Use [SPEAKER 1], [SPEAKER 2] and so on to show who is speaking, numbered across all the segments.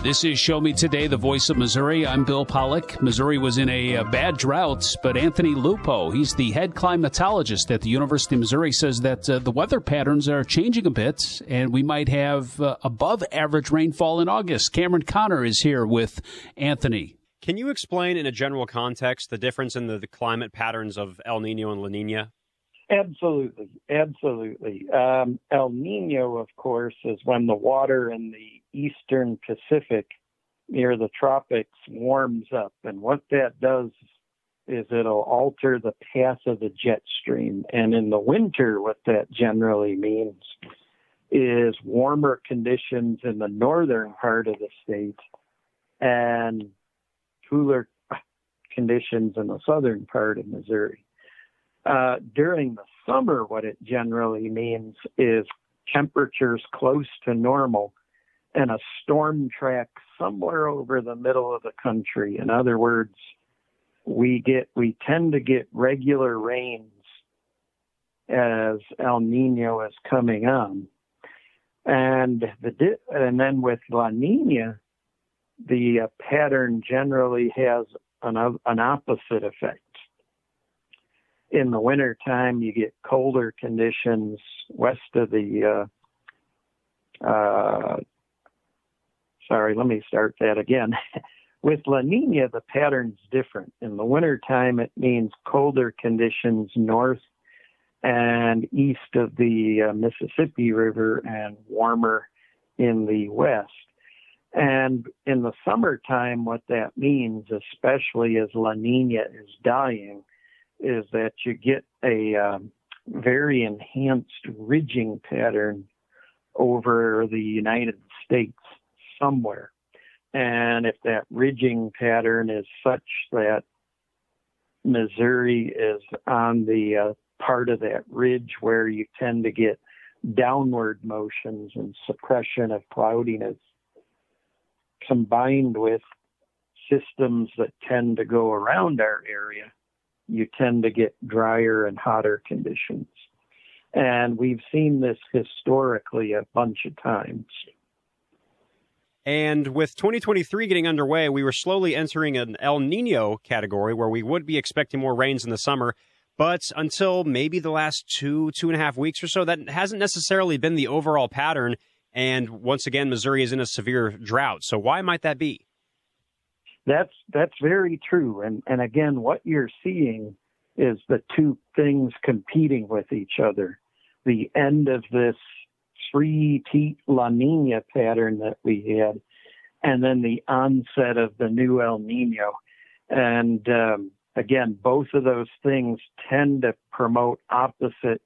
[SPEAKER 1] This is Show Me Today, the voice of Missouri. I'm Bill Pollock. Missouri was in a, a, bad drought, but Anthony Lupo, he's the head climatologist at the University of Missouri, says that uh, the weather patterns are changing a bit and we might have uh, above average rainfall in August. Cameron Conner is here with Anthony.
[SPEAKER 2] Can you explain in a general context the difference in the, the climate patterns of El Nino and La Nina?
[SPEAKER 3] Absolutely, absolutely. Um, El Nino, of course, is when the water in the eastern Pacific near the tropics warms up. And what that does is it'll alter the path of the jet stream. And in the winter, what that generally means is warmer conditions in the northern part of the state and cooler conditions in the southern part of Missouri. Uh, during the summer, what it generally means is temperatures close to normal and a storm track somewhere over the middle of the country. In other words, we get we tend to get regular rains as El Nino is coming on, and the and then with La Nina, the uh, pattern generally has an an opposite effect. In the wintertime, you get colder conditions west of the uh, uh, sorry, let me start that again. With La Nina, the pattern's different. In the wintertime, it means colder conditions north and east of the uh, Mississippi River and warmer in the west. And in the summertime, what that means, especially as La Nina is dying, is that you get a um, very enhanced ridging pattern over the United States somewhere. And if that ridging pattern is such that Missouri is on the uh, part of that ridge where you tend to get downward motions and suppression of cloudiness combined with systems that tend to go around our area, you tend to get drier and hotter conditions. And we've seen this historically a bunch of times.
[SPEAKER 2] And with 2023 getting underway, we were slowly entering an El Nino category where we would be expecting more rains in the summer. But until maybe the last two, two and a half weeks or so, that hasn't necessarily been the overall pattern. And once again, Missouri is in a severe drought. So why might that be?
[SPEAKER 3] That's that's very true. And and again, what you're seeing is the two things competing with each other. The end of this three-peat La Nina pattern that we had, and then the onset of the new El Nino. And um, again, both of those things tend to promote opposite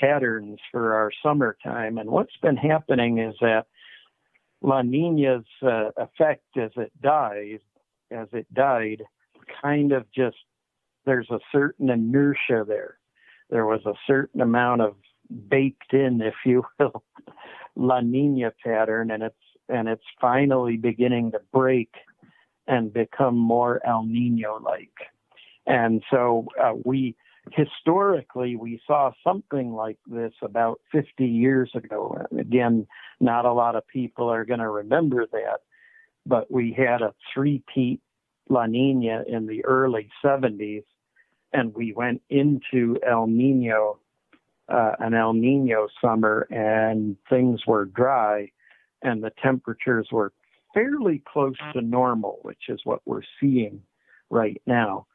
[SPEAKER 3] patterns for our summertime. And what's been happening is that La Nina's uh, effect as it dies, as it died, kind of just there's a certain inertia there. There was a certain amount of baked in, if you will, La Nina pattern, and it's and it's finally beginning to break and become more El Nino like. And so uh, we historically we saw something like this about 50 years ago. Again, not a lot of people are going to remember that, but we had a three-peat La Nina in the early 70s, and we went into El Nino uh, an El Nino summer and things were dry and the temperatures were fairly close to normal, which is what we're seeing right now.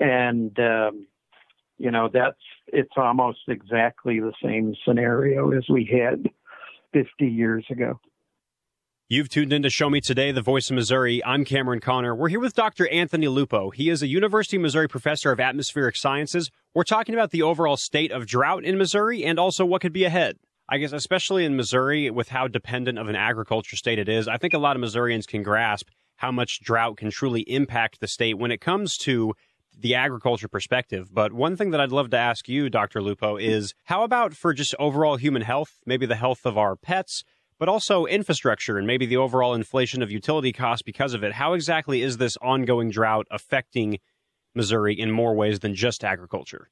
[SPEAKER 3] And, um, you know, that's, it's almost exactly the same scenario as we had 50 years ago.
[SPEAKER 2] You've tuned in to Show Me Today, the voice of Missouri. I'm Cameron Conner. We're here with Dr. Anthony Lupo. He is a University of Missouri professor of atmospheric sciences. We're talking about the overall state of drought in Missouri and also what could be ahead. I guess, especially in Missouri, with how dependent of an agriculture state it is, I think a lot of Missourians can grasp how much drought can truly impact the state when it comes to the agriculture perspective. But one thing that I'd love to ask you, Dr. Lupo, is how about for just overall human health, maybe the health of our pets, but also infrastructure and maybe the overall inflation of utility costs because of it. How exactly is this ongoing drought affecting Missouri in more ways than just agriculture?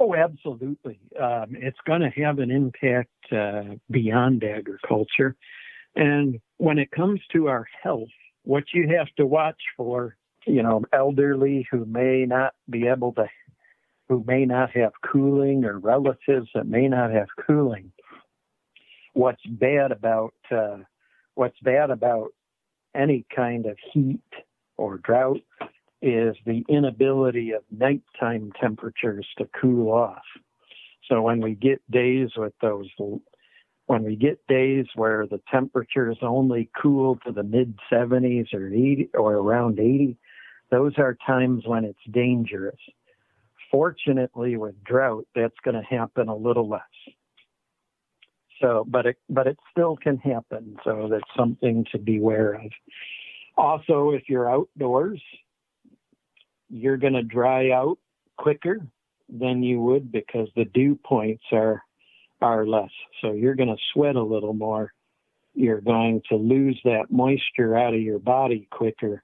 [SPEAKER 3] Oh, absolutely. Um, it's going to have an impact uh, beyond agriculture. And when it comes to our health, what you have to watch for, you know, elderly who may not be able to, who may not have cooling or relatives that may not have cooling. What's bad about, uh, what's bad about any kind of heat or drought is the inability of nighttime temperatures to cool off. So when we get days with those, when we get days where the temperatures only cool to the mid 70s or 80 or around 80, those are times when it's dangerous. Fortunately, with drought, that's going to happen a little less. So, but it but it still can happen. So that's something to beware of. Also, if you're outdoors, you're going to dry out quicker than you would because the dew points are are less. So you're going to sweat a little more. You're going to lose that moisture out of your body quicker.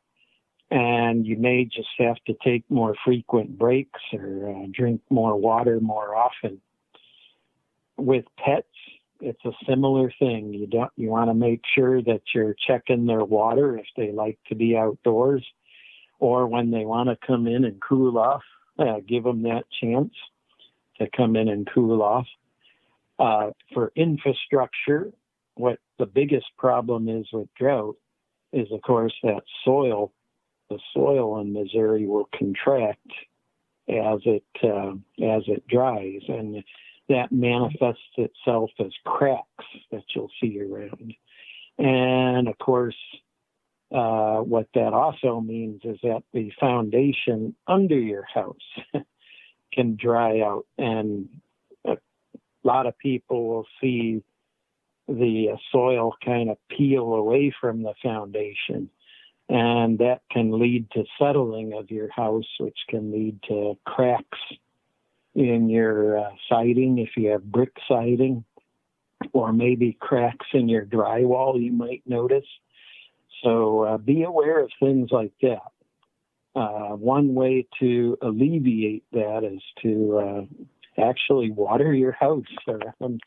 [SPEAKER 3] And you may just have to take more frequent breaks or uh, drink more water more often. With pets, it's a similar thing. You don't you want to make sure that you're checking their water if they like to be outdoors or when they want to come in and cool off, uh, give them that chance to come in and cool off. Uh, for infrastructure, what the biggest problem is with drought is, of course, that soil. The soil in Missouri will contract as it uh, as it dries, and that manifests itself as cracks that you'll see around. And of course, uh, what that also means is that the foundation under your house can dry out, and a lot of people will see the uh, soil kind of peel away from the foundation. And that can lead to settling of your house, which can lead to cracks in your uh, siding if you have brick siding, or maybe cracks in your drywall you might notice. So uh, be aware of things like that. Uh, one way to alleviate that is to uh, actually water your house around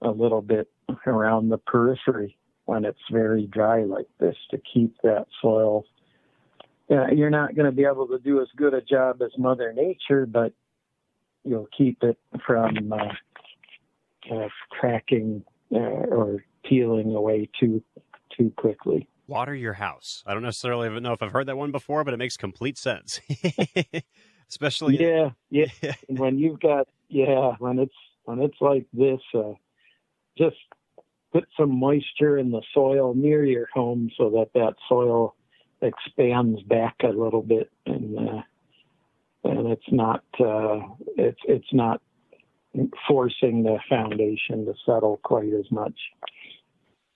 [SPEAKER 3] a little bit around the periphery when it's very dry like this to keep that soil. Uh, you're not going to be able to do as good a job as Mother Nature, but you'll keep it from uh, cracking uh, or peeling away too too quickly.
[SPEAKER 2] Water your house. I don't necessarily know if I've heard that one before, but it makes complete sense. Especially
[SPEAKER 3] yeah, yeah. when you've got yeah, when it's when it's like this, uh, just put some moisture in the soil near your home so that that soil expands back a little bit and uh, and it's not uh, it's it's not forcing the foundation to settle quite as much.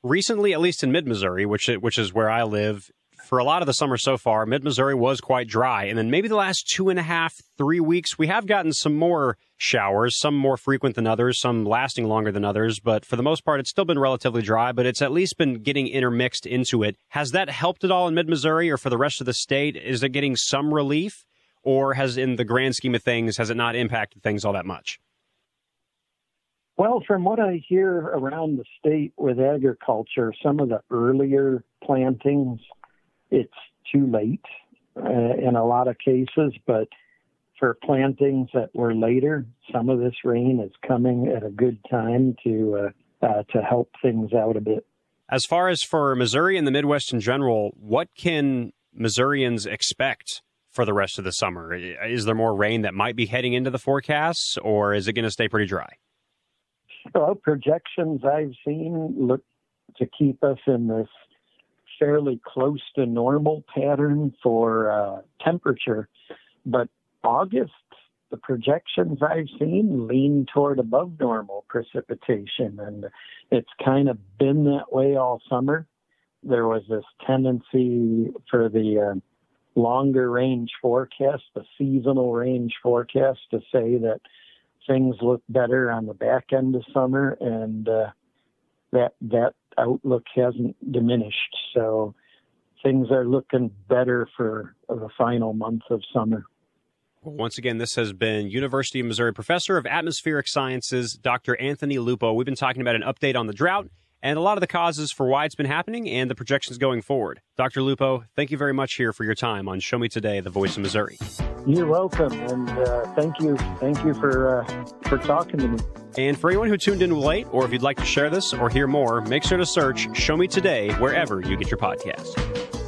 [SPEAKER 2] Recently, at least in mid Missouri, which which is where I live, for a lot of the summer so far, mid Missouri was quite dry. And then maybe the last two and a half, three weeks, we have gotten some more showers, some more frequent than others, some lasting longer than others. But for the most part, it's still been relatively dry, but it's at least been getting intermixed into it. Has that helped at all in mid Missouri or for the rest of the state? Is it getting some relief? Or has, in the grand scheme of things, has it not impacted things all that much?
[SPEAKER 3] Well, from what I hear around the state with agriculture, some of the earlier plantings, it's too late uh, in a lot of cases, but for plantings that were later, some of this rain is coming at a good time to uh, uh, to help things out a bit.
[SPEAKER 2] As far as for Missouri and the Midwest in general, what can Missourians expect for the rest of the summer? Is there more rain that might be heading into the forecasts, or is it going to stay pretty dry?
[SPEAKER 3] Well, projections I've seen look to keep us in this fairly close to normal pattern for uh, temperature, but August, the projections I've seen lean toward above normal precipitation, and it's kind of been that way all summer. There was this tendency for the uh, longer range forecast, the seasonal range forecast, to say that things look better on the back end of summer, and uh, that that outlook hasn't diminished. So things are looking better for the final month of summer.
[SPEAKER 2] Once again, this has been University of Missouri professor of atmospheric sciences, Dr. Anthony Lupo. We've been talking about an update on the drought and a lot of the causes for why it's been happening and the projections going forward. Dr. Lupo, thank you very much here for your time on Show Me Today, the voice of Missouri.
[SPEAKER 3] You're welcome, and uh, thank you, thank you for uh, for talking to me.
[SPEAKER 2] And for anyone who tuned in late, or if you'd like to share this or hear more, make sure to search Show Me Today wherever you get your podcast.